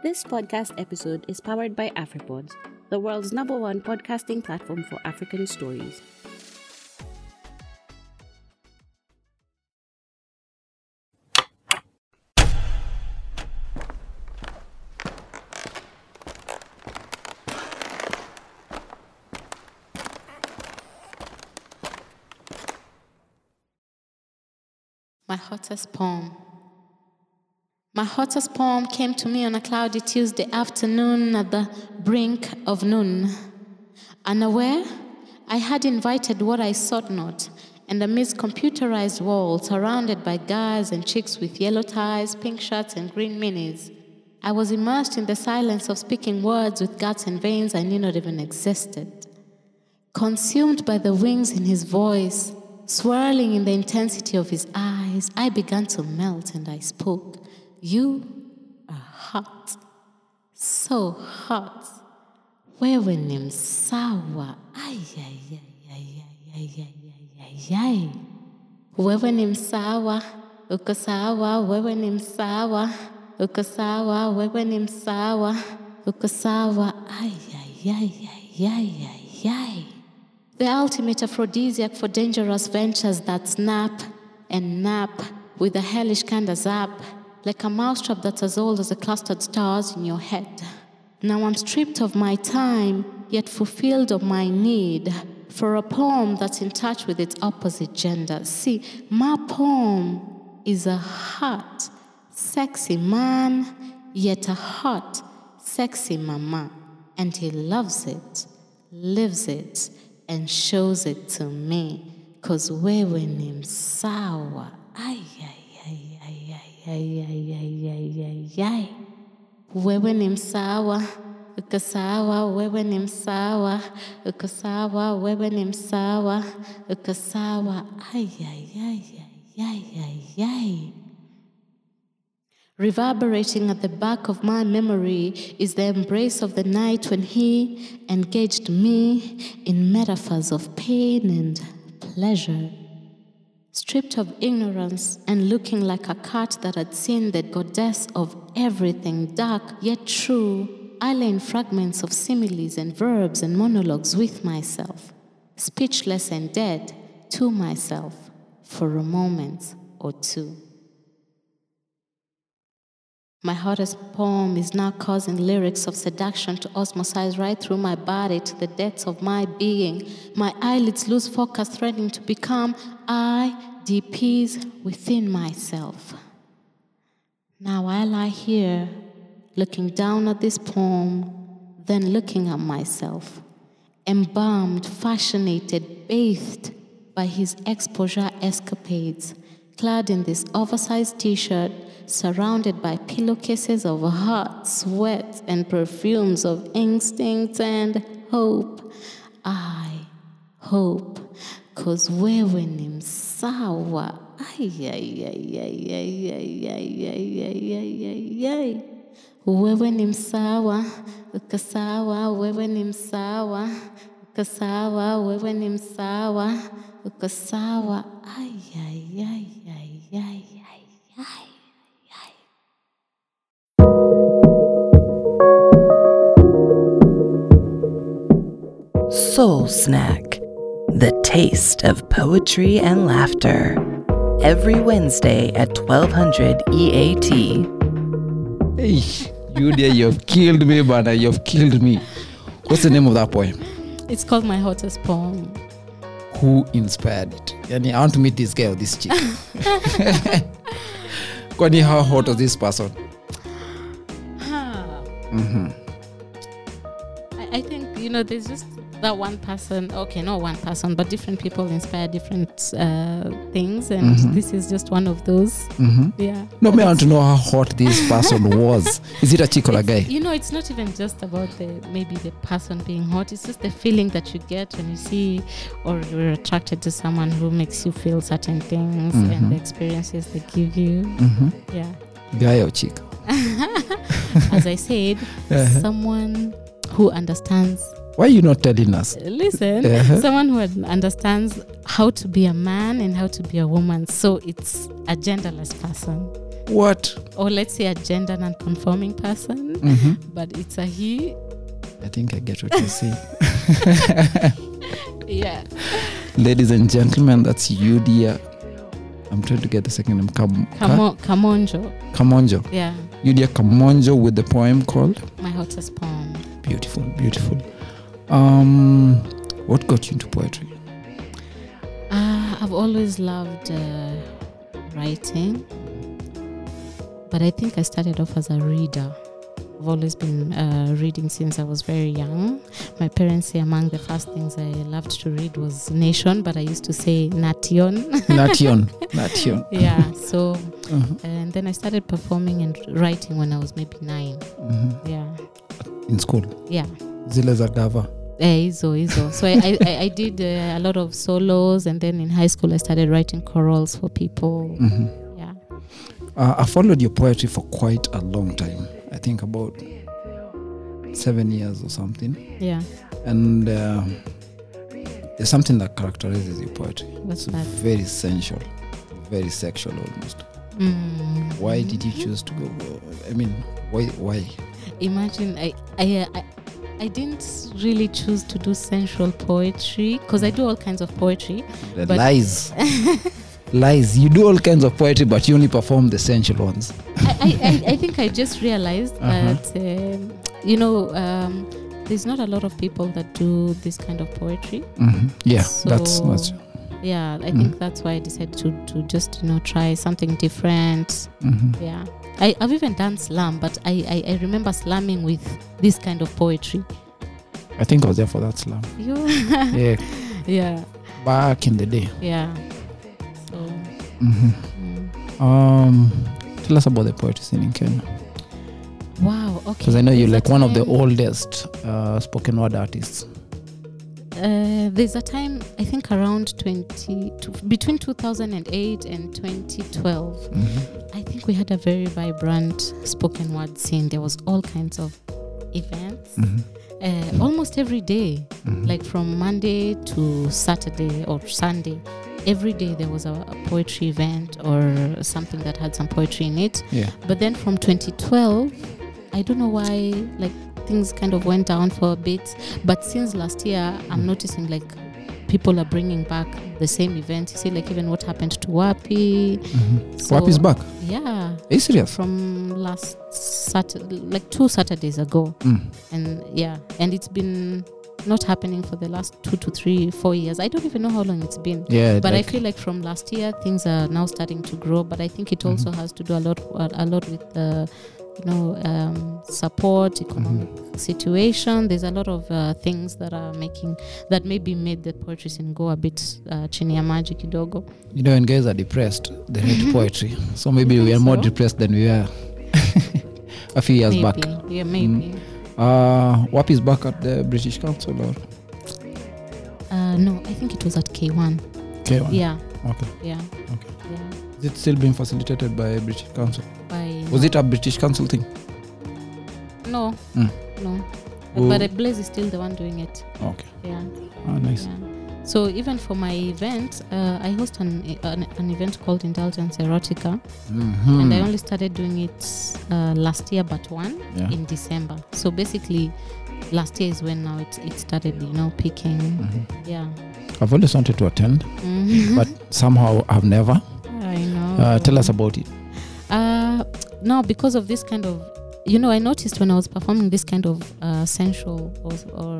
This podcast episode is powered by AfriPods, the world's number one podcasting platform for African stories. My hottest poem. My hottest poem came to me on a cloudy Tuesday afternoon at the brink of noon. Unaware, I had invited what I sought not, and amidst computerized walls, surrounded by guys and chicks with yellow ties, pink shirts, and green minis, I was immersed in the silence of speaking words with guts and veins I knew not even existed. Consumed by the wings in his voice, swirling in the intensity of his eyes, I began to melt and I spoke. You are hot, so hot. Wewe ni msawa. Ay, ay, ay, ay, ay, ay, ay, ay, ay. Wewe ni msawa, uko sawa, wewe ni msawa, uko sawa, wewe ni msawa, uko sawa. Ay, ay, ay, ay, ay, ay, ay. The ultimate aphrodisiac for dangerous ventures that snap and nap with a hellish kind of zap, like a mousetrap that's as old as the clustered stars in your head. Now I'm stripped of my time, yet fulfilled of my need for a poem that's in touch with its opposite gender. See, my poem is a hot, sexy man, yet a hot, sexy mama, and he loves it, lives it, and shows it to me. Ni msawa. Ay, ay, ay, ay, ay, ay, ay, ay, ay. Wewe ni msawa, uko sawa, wewe ni msawa, uko sawa, wewe ni msawa, uko sawa. Ay, ay, ay, ay, ay, ay, ay. Reverberating at the back of my memory is the embrace of the night when he engaged me in metaphors of pain and pleasure. Stripped of ignorance and looking like a cat that had seen the goddess of everything dark yet true, I lay in fragments of similes and verbs and monologues with myself, speechless and dead to myself for a moment or two. My hottest poem is now causing lyrics of seduction to osmosize right through my body to the depths of my being. My eyelids lose focus, threatening to become IDPs within myself. Now I lie here, looking down at this poem, then looking at myself, embalmed, fascinated, bathed by his exposure escapades, clad in this oversized t shirt surrounded by pillowcases of hot sweat and perfumes of instinct and hope. I hope, cause wewe ni msawa ay, wewe ni msawa ukasawa wewe ni msawa ukasawa wewe ni msawa ukasawa Soul Snack the taste of poetry and laughter. Every Wednesday at 1200 EAT. Hey, you dear, you've killed me, Bana. You've killed me. What's the name of that poem? It's called my hottest poem. Who inspired it? Yani, I want to meet this guy or this chick. Kwani, how hot was this person? Mm-hmm. I, I think you know there's just that one person okay not one person but different people inspire different uh, things and this is just one of those. Yeah. No, me, I want to know how hot this person was. Is it a chick or a guy? you know it's not even just about the maybe the person being hot. It's just the feeling that you get when you see or you're attracted to someone who makes you feel certain things and the experiences they give you. Yeah. Guy or chick? as i said someone who understands Why are you not telling us? listen Uh-huh. someone who understands how to be a man and how to be a woman so it's a genderless person What? or let's say a gender non-conforming person, hmm but it's a he. I think I get what you say. Yeah. Ladies and gentlemen, that's Yudia. I'm trying to get the second name. Kam- Kamo- Kamonjo. Kamonjo. Yeah. Yudia Kamonjo with the poem called My hottest poem. Beautiful, beautiful. Um, what got you into poetry? Uh, I've always loved uh, writing, but I think I started off as a reader. I've always been uh, reading since I was very young. My parents say among the first things I loved to read was Nation, but I used to say Nation. Nation. Nation. yeah, so, Uh-huh. and then I started performing and writing when I was maybe nine. Mhm. Yeah, In school. yeah. Zile za gava. Eh, hizo hizo so I, I, I- did uh, a lot of solos and then in high school i started writing chorals for people Mhm. yeah Uh, I followed your poetry for quite a long time. I think about seven years or something. yeah And uh, there's something that characterizes your poetry. what's It's that very sensual, very sexual almost. mm. Why did you choose to go? I mean, why? Why? imagine I, I i i didn't really choose to do sensual poetry because i do all kinds of poetry The But- lies. lies. You do all kinds of poetry, but you only perform the sensual ones. I, I, I, think i just realized Uh-huh. that um, you know um, there's not a lot of people that do this kind of poetry Mhm. Yeah, So- that's that's. yeah i Mm. think that's why i decided to, to just you know try something different mhm. Yeah. I, I've even done slam, but I, I, I remember slamming with this kind of poetry. I think I was there for that slam. You Yeah, yeah. back in the day. Yeah. So Mhm. mm. Um, tell us about the poetry scene in Kenya, wow, okay. because I know you're like one of the oldest uh, spoken word artists. Uh, there's a time I think around 20 to, between 2008 and 2012. Mhm. I think we had a very vibrant spoken word scene. There was all kinds of events Mhm. uh, almost every day. Mhm. like from Monday to Saturday or Sunday. Every day there was a, a poetry event or something that had some poetry in it. yeah, But then from 2012, I don't know why, like things kind of went down for a bit. But since last year, I'm noticing like people are bringing back the same event. You see, like even what happened to Wapi. Mhm. So- WAP is back. Yeah, Are serious? from last Saturday, like two Saturdays ago Mm. and yeah and it's been not happening for the last two to three four years i don't even know how long it's been Yeah, but like, i feel like from last year things are now starting to grow but i think it Mm-hmm. also has to do a lot a lot with the you know um, support economic Mm-hmm. situation. There's a lot of uh, things that are making that maybe made the poetry scene go a bit uh, chini ya maji kidogo. You know, when guys are depressed, they write poetry. So maybe we are more depressed than we were a few years maybe. back. yeah maybe. Uh, WAP is back at the British Council or? Uh, no i think it was at k1 okay, yeah. Okay. yeah. Okay. yeah. Is it still being facilitated by British Council? by Was it a British Council thing? No, Mm. no. Oh. But Blaze is still the one doing it. Okay. Yeah. Oh, nice. yeah. So even for my event, uh, I host an, an an event called Indulgence Erotica, Mhm. and I only started doing it uh, last year, but one Yeah. in December. So basically, last year is when now it it started, you know, picking. Mhm. Yeah. I've always wanted to attend, Mhm. but somehow I've never. I know. Uh, tell us about it. Uh, no, because of this kind of, you know, I noticed when I was performing this kind of uh, sensual or, or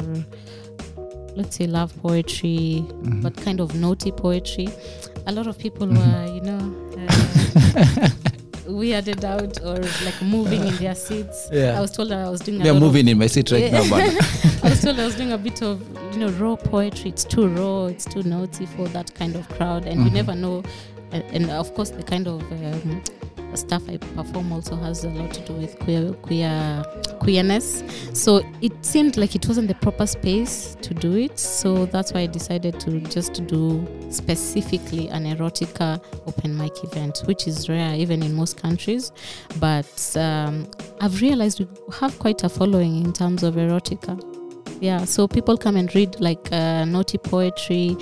let's say love poetry, Mhm. but kind of naughty poetry, a lot of people Mhm. were, you know, uh, weirded out or like moving in their seats. Yeah. I was told I was doing a moving of- in my seat right Yeah. now, but I was told I was doing a bit of you know raw poetry. It's too raw. It's too naughty for that kind of crowd, and you Mhm. never know. And, and of course, the kind of um, stuff I perform also has a lot to do with queer, queer queerness. So it seemed like it wasn't the proper space to do it. So that's why I decided to just do specifically an erotica open mic event, which is rare even in most countries. But um, I've realized we have quite a following in terms of erotica. Yeah, so people come and read like uh, naughty poetry,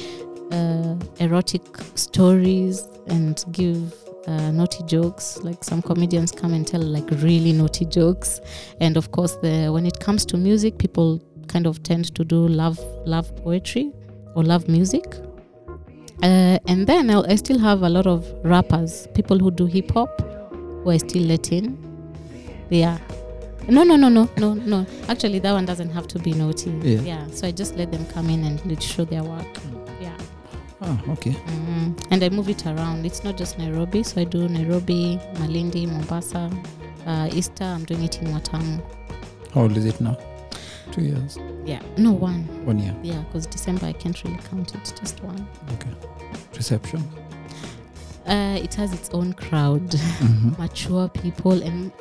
uh, erotic stories, and give uh, naughty jokes. Like some comedians come and tell like really naughty jokes, and of course, the when it comes to music, people kind of tend to do love love poetry or love music. Uh, and then I'll, I still have a lot of rappers, people who do hip hop, who I still let in. Yeah. No, no, no, no, no, no. Actually, that one doesn't have to be naughty. Yeah. So I just let them come in and let show their work. Ah, okay. Mm. And I move it around. It's not just Nairobi. So I do Nairobi, Malindi, Mombasa, uh, Easter. I'm doing it in Watamu. How old is it now? Two years. Yeah. No, one. One year. Yeah, because December I can't really count it. Just one. Okay. Reception. Uh, it has its own crowd, Mhm. mature people, and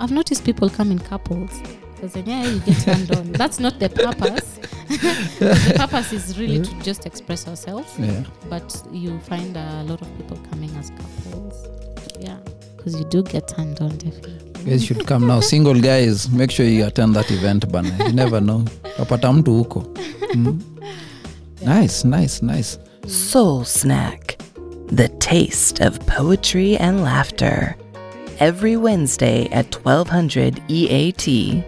I've noticed people come in couples. Because then, yeah, you get turned on. That's not the purpose. The purpose is really to just express ourselves. Yeah. but you find a lot of people coming as couples. Yeah, because you do get turned on definitely. You guys should come now. Single guys, make sure you attend that event bana. You never know. Kapata mtu huko. Mm. Nice, nice, nice. Soul Snack, the taste of poetry and laughter. Every Wednesday at 1200 EAT.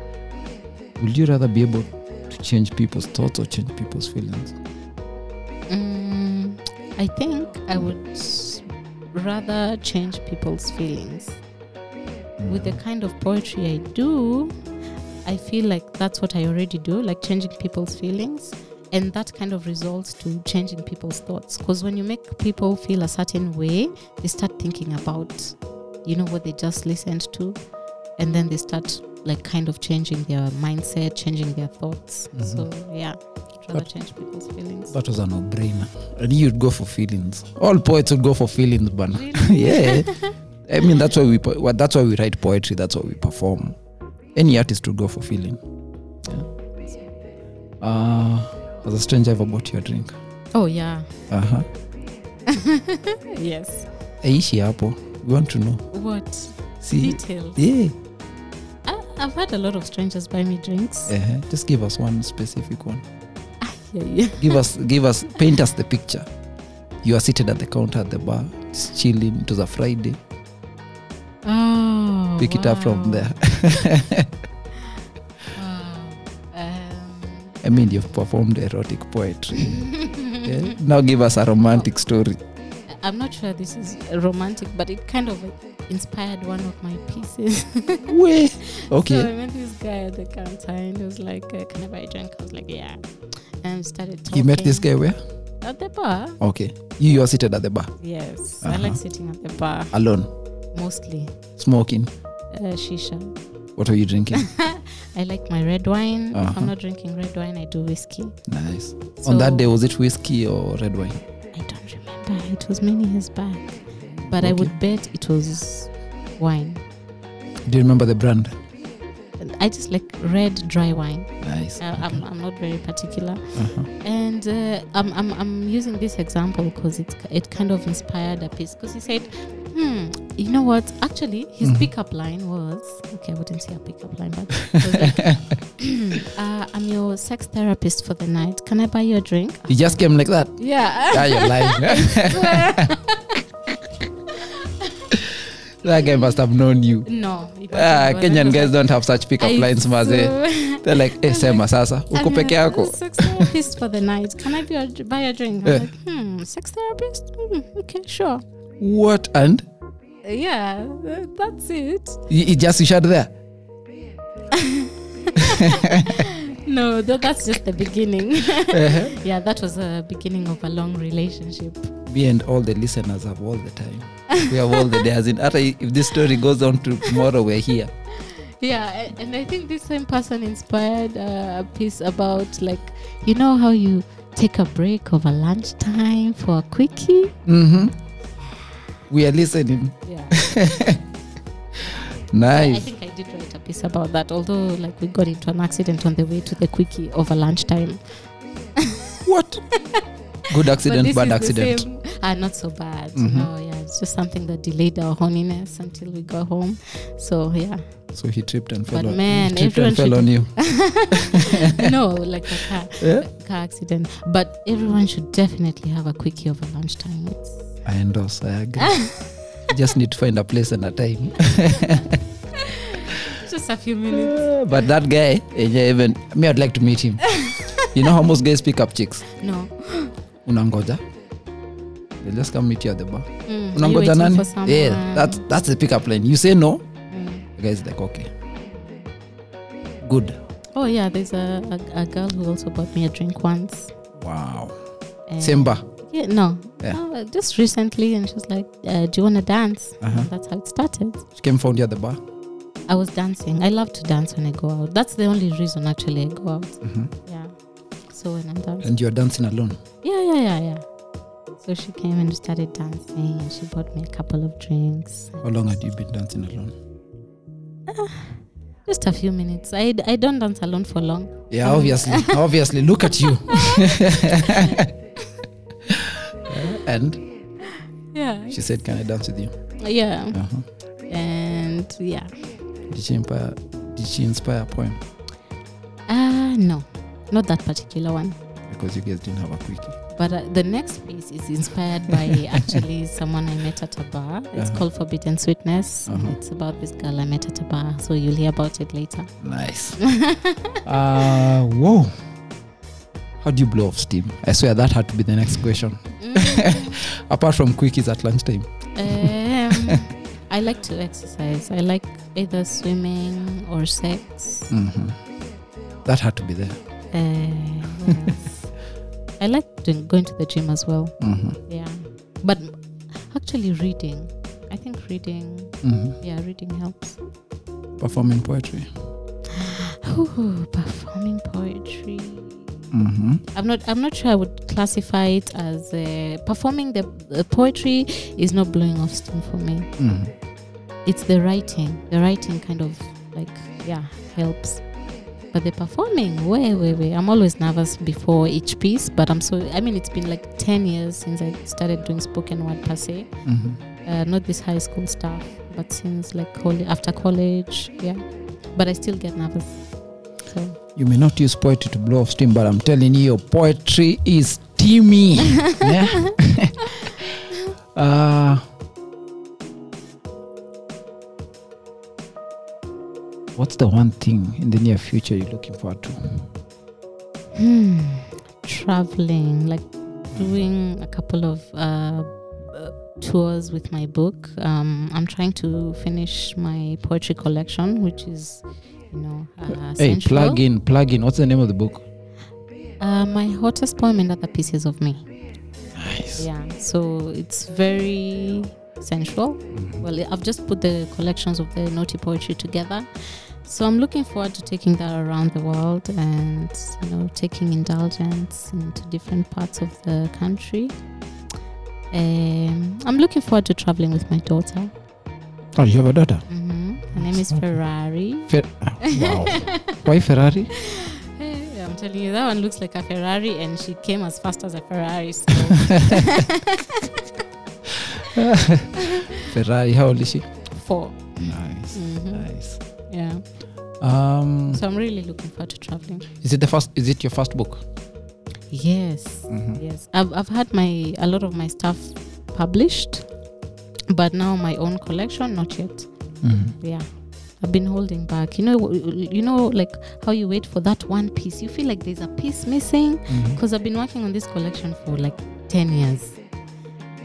Would you rather be able to change people's thoughts or change people's feelings? Mm, I think I would rather change people's feelings. With the kind of poetry I do, I feel like that's what I already do, like changing people's feelings. And that kind of results to changing people's thoughts. Because when you make people feel a certain way, they start thinking about, you know, what they just listened to. And then they start like kind of changing their mindset, changing their thoughts. So yeah, rather But- change people's feelings. That was a no-brainer. And you'd go for feelings. All poets would go for feelings, bana. yeah. I mean, that's why we po- that's why we write poetry. That's why we perform. Any artist would go for feeling. Yeah. Uh, has a stranger ever bought you a drink? Oh yeah. Uh huh. Yes. Aishi hapo. We want to know. What See. details? Yeah. I've had a lot of strangers buy me drinks. Uh-huh. Just give us one specific one. Yeah, yeah. Give us, give us, paint us the picture. You are seated at the counter at the bar, just chilling. It was a Friday. Oh. Pick it up from there. Wow. Um, I mean, you've performed erotic poetry. yeah? Now give us a romantic story. I'm not sure this is romantic, but it kind of inspired one of my pieces. Way. So I met this guy at the counter and he was like, uh, Can I buy a drink? I was like, Yeah. And started talking. You met this guy where? At the bar. Okay. You, you are seated at the bar, Yes. Uh-huh. like sitting at the bar alone, mostly. smoking. Uh, shisha. What are you drinking? I like my red wine. Uh-huh. I'm not drinking red wine, I do whiskey. nice. So On that day, was it whiskey or red wine? I don't remember. It was many years back. But I would bet it was wine. Do you remember the brand? I just like red dry wine. Nice. Uh, I'm, I'm not very particular. Uh-huh. And uh, I'm, I'm, I'm using this example because it, it kind of inspired a piece. Because he said, hmm, you know what? Actually, his Mhm. pickup line was okay, I wouldn't say a pickup line, but like, uh, I'm your sex therapist for the night. Can I buy you a drink? He just came like that. Yeah. yeah, you're lying. that guy must have known you. no. Ah. Kenyan guys don't have such pickup I lines, maze. They're like, eh, sema sasa, uko peke yako. Sex therapist for the night. Can I be a, buy a drink? I'm Yeah. like, hmm, sex therapist? Hmm, okay, sure. What? And Yeah, that's it. you, you just you shut there. No, th- that's just the beginning. Uh-huh. yeah, that was a beginning of a long relationship. Me and all the listeners have all the time. We have all the day. As in, after if this story goes on to tomorrow, we're here. Yeah, and I think this same person inspired uh, a piece about like, you know how you take a break over lunchtime for a quickie? Mm-hmm. We are listening. Yeah. I, I think I did write a piece about that, although like we got into an accident on the way to the quickie over lunchtime. What? Good accident, bad accident. Ah, not so bad. Mhm. No, yeah, it's just something that delayed our horniness until we got home. So yeah, So he tripped and fell But on. man, he tripped everyone and fell on you. no, like a car, Yeah? car accident. But everyone should definitely have a quickie over lunchtime. It's, I endorse. I agree. Just need to find a place and a time. Just a few minutes. but that guy yeah, even me i'd like to meet him. You know how most guys pick up chicks? No. unangoja. They just come meet you at the bar. Mm. Unangoja nani? yeah that's, that's the pickup line. You say no? Mm. the guy's like okay. Good. Oh yeah, there's a, a, a girl who also bought me a drink once. wow. And same bar Yeah, no. Yeah. Oh, just recently, and she was like, uh, "Do you want to dance?" Uh-huh. That's how it started. she came found you at the bar I was dancing. I love to dance when I go out. That's the only reason actually I go out. Mhm. Yeah. So when I'm dancing. and you're dancing alone Yeah, yeah, yeah, yeah. So she came and started dancing, and she bought me a couple of drinks. how long had you been dancing alone Just a few minutes. I, I don't dance alone for long. yeah obviously obviously look at you and Yeah. she said can i dance with you Yeah. uh-huh. And yeah. did she inspire did she inspire a poem Uh, no, not that particular one. because you guys didn't have a quickie But uh, the next piece is inspired by actually someone I met at a bar. It's Uh-huh. called Forbidden Sweetness. Uh-huh. It's about this girl I met at a bar. So you'll hear about it later. Nice. uh, whoa. How do you blow off steam? I swear that had to be the next question. Apart from quickies at lunchtime. um, I like to exercise. I like either swimming or sex. hmm That had to be there. Uh, yes. I like doing, going to the gym as well. hmm Yeah. But actually, reading. I think reading, hmm yeah, reading helps. Performing poetry. Ooh, performing poetry. Hmm I'm not. I'm not sure. I would classify it as uh, performing the, the poetry is not blowing off steam for me. hmm It's the writing. The writing kind of like yeah helps. But the performing, way, way, way. I'm always nervous before each piece. But I'm so. I mean, it's been like ten years since I started doing spoken word per se. hmm Uh, not this high school stuff, but since like college, after college, yeah. But I still get nervous. You may not use poetry to blow off steam, but I'm telling you, your poetry is steamy. yeah? uh, what's the one thing in the near future you're looking forward to? Hmm. Traveling, like doing a couple of uh, uh, tours with my book. Um, I'm trying to finish my poetry collection, which is, you know, uh, Hey, sensual. plug in, plug in. What's the name of the book? Uh, my hottest poem and other pieces of me. Nice. Yeah, so it's very sensual. Mhm. Well, I've just put the collections of the naughty poetry together. So I'm looking forward to taking that around the world and you know taking indulgence into different parts of the country. Um, I'm looking forward to traveling with my daughter. Oh, you have a daughter? hmm Her name is Ferrari. Fer- wow. Why Ferrari? Hey, I'm telling you, that one looks like a Ferrari, and she came as fast as a Ferrari. So Ferrari. How old is she? four. Nice. Mhm. Nice. Yeah. Um, So I'm really looking forward to traveling. is it the first? Is it your first book? Yes. Mhm. Yes, I've I've had my a lot of my stuff published, but now my own collection not yet. Mhm. Yeah, I've been holding back. You know, you know, like how you wait for that one piece. You feel like there's a piece missing because I've been working on this collection for like ten years.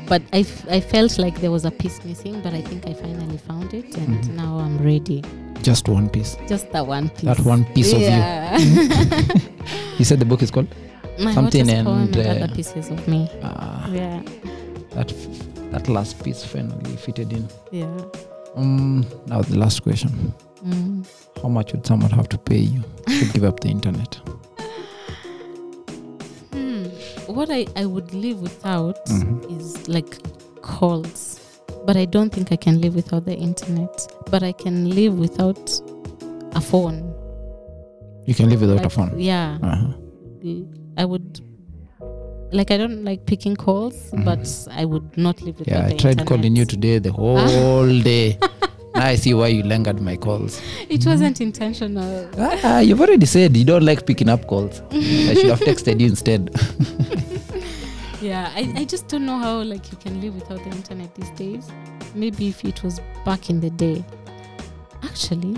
But I, f- I felt like there was a piece missing, but I think I finally found it, and Mhm. now I'm ready. Just one piece. Just that one piece. That one piece of you. You said the book is called. My Something and, and uh, other pieces of me. Uh, Yeah, that f- that last piece finally fitted in. yeah. Um, now the last question: Mm. How much would someone have to pay you to give up the internet? Hmm. What I, I would live without Mhm. is like calls. But I don't think I can live without the internet. But I can live without a phone. You can live without a phone. Yeah. Uh-huh. I would like I don't like picking calls, Mhm. but I would not live without Yeah, I tried internet. calling you today the whole day. now I see why you lingered my calls. It wasn't intentional. Ah, you've already said you don't like picking up calls. I should have texted you instead. Yeah, I, I just don't know how like you can live without the internet these days. maybe if it was back in the day. Actually,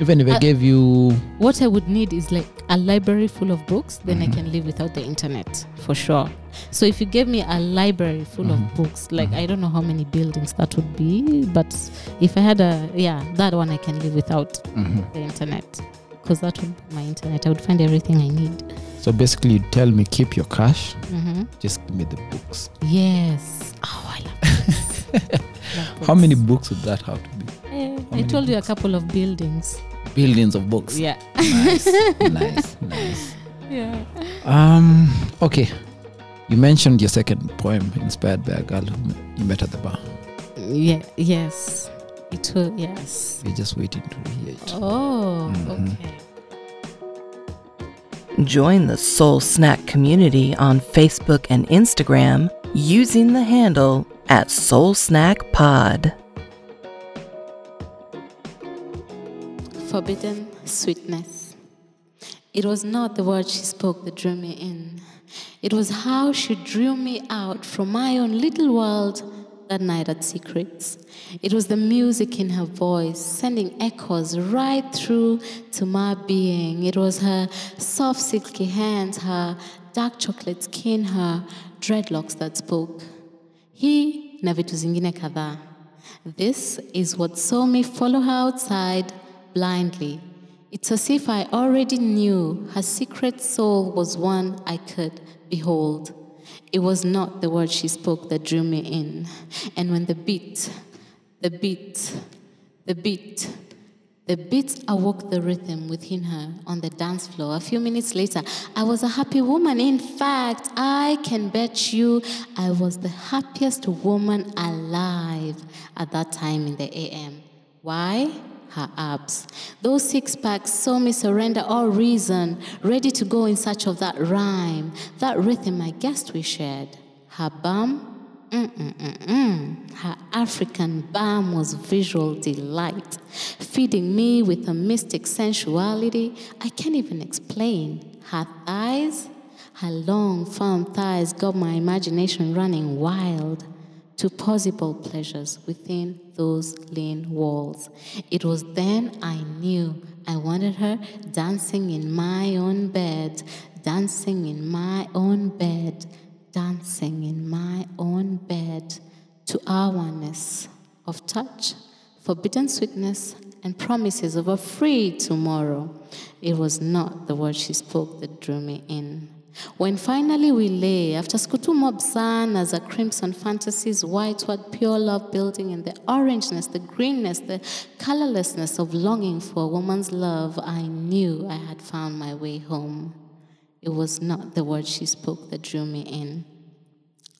Even if I Uh, gave you what I would need is like a library full of books, then Mhm. I can live without the internet for sure. So if you gave me a library full Mhm. of books, like Mhm. I don't know how many buildings that would be, but if I had a yeah, that one I can live without Mhm. the internet because that would be my internet. I would find everything I need. so basically you tell me keep your cash, hmm just give me the books. Yes. Oh, I love How many books would that have to be? I many told you a couple of buildings. Billions of books. Yeah. Nice, nice, nice. Yeah. Um. Okay. You mentioned your second poem inspired by a girl who you met at the bar. Yeah. Yes. It will. Yes. We're just waiting to hear it. Oh. Mhm. Okay. Join the Soul Snack community on Facebook and Instagram using the handle at Soul Snack Pod. Forbidden sweetness. It was not the words she spoke that drew me in. It was how she drew me out from my own little world that night at Secrets. It was the music in her voice, sending echoes right through to my being. It was her soft, silky hands, her dark chocolate skin, her dreadlocks that spoke. He na vitu zingine kadhaa. This is what saw me follow her outside blindly. It's as if I already knew her secret soul was one I could behold. It was not the words she spoke that drew me in. And when the beat, the beat, the beat, the beat awoke the rhythm within her on the dance floor. A few minutes later, I was a happy woman. In fact, I can bet you I was the happiest woman alive at that time in the AM. Why? Her abs. Those six packs saw me surrender all reason, ready to go in search of that rhyme, that rhythm I guessed we shared. Her bum, Mm-mm-mm-mm. Her African balm was visual delight, feeding me with a mystic sensuality I can't even explain. Her thighs, her long, firm thighs got my imagination running wild to possible pleasures within those lean walls. It was then I knew I wanted her dancing in my own bed, dancing in my own bed dancing in my own bed to our oneness of touch, forbidden sweetness, and promises of a free tomorrow. It was not the word she spoke that drew me in. When finally we lay, after skutu mob as a crimson fantasies, what pure love building in the orangeness, the greenness, the colorlessness of longing for a woman's love, I knew I had found my way home. It was not the word she spoke that drew me in.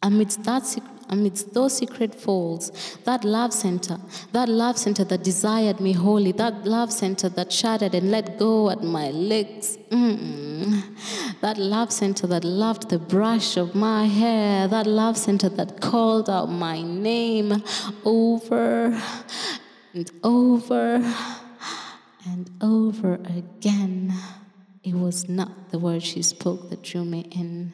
Amidst, that, amidst those secret folds, that love center, that love center that desired me wholly, that love center that shuddered and let go at my legs, mm that love center that loved the brush of my hair, that love center that called out my name over and over and over again. It was not the word she spoke that drew me in.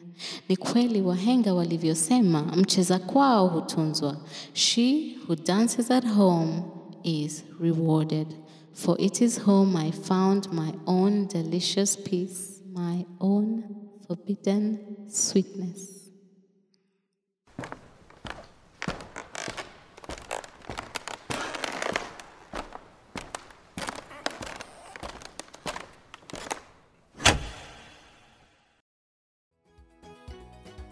Ni kweli wahenga walivyosema, mcheza kwao hutunzwa. She who dances at home is rewarded. For it is home I found my own delicious peace, my own forbidden sweetness.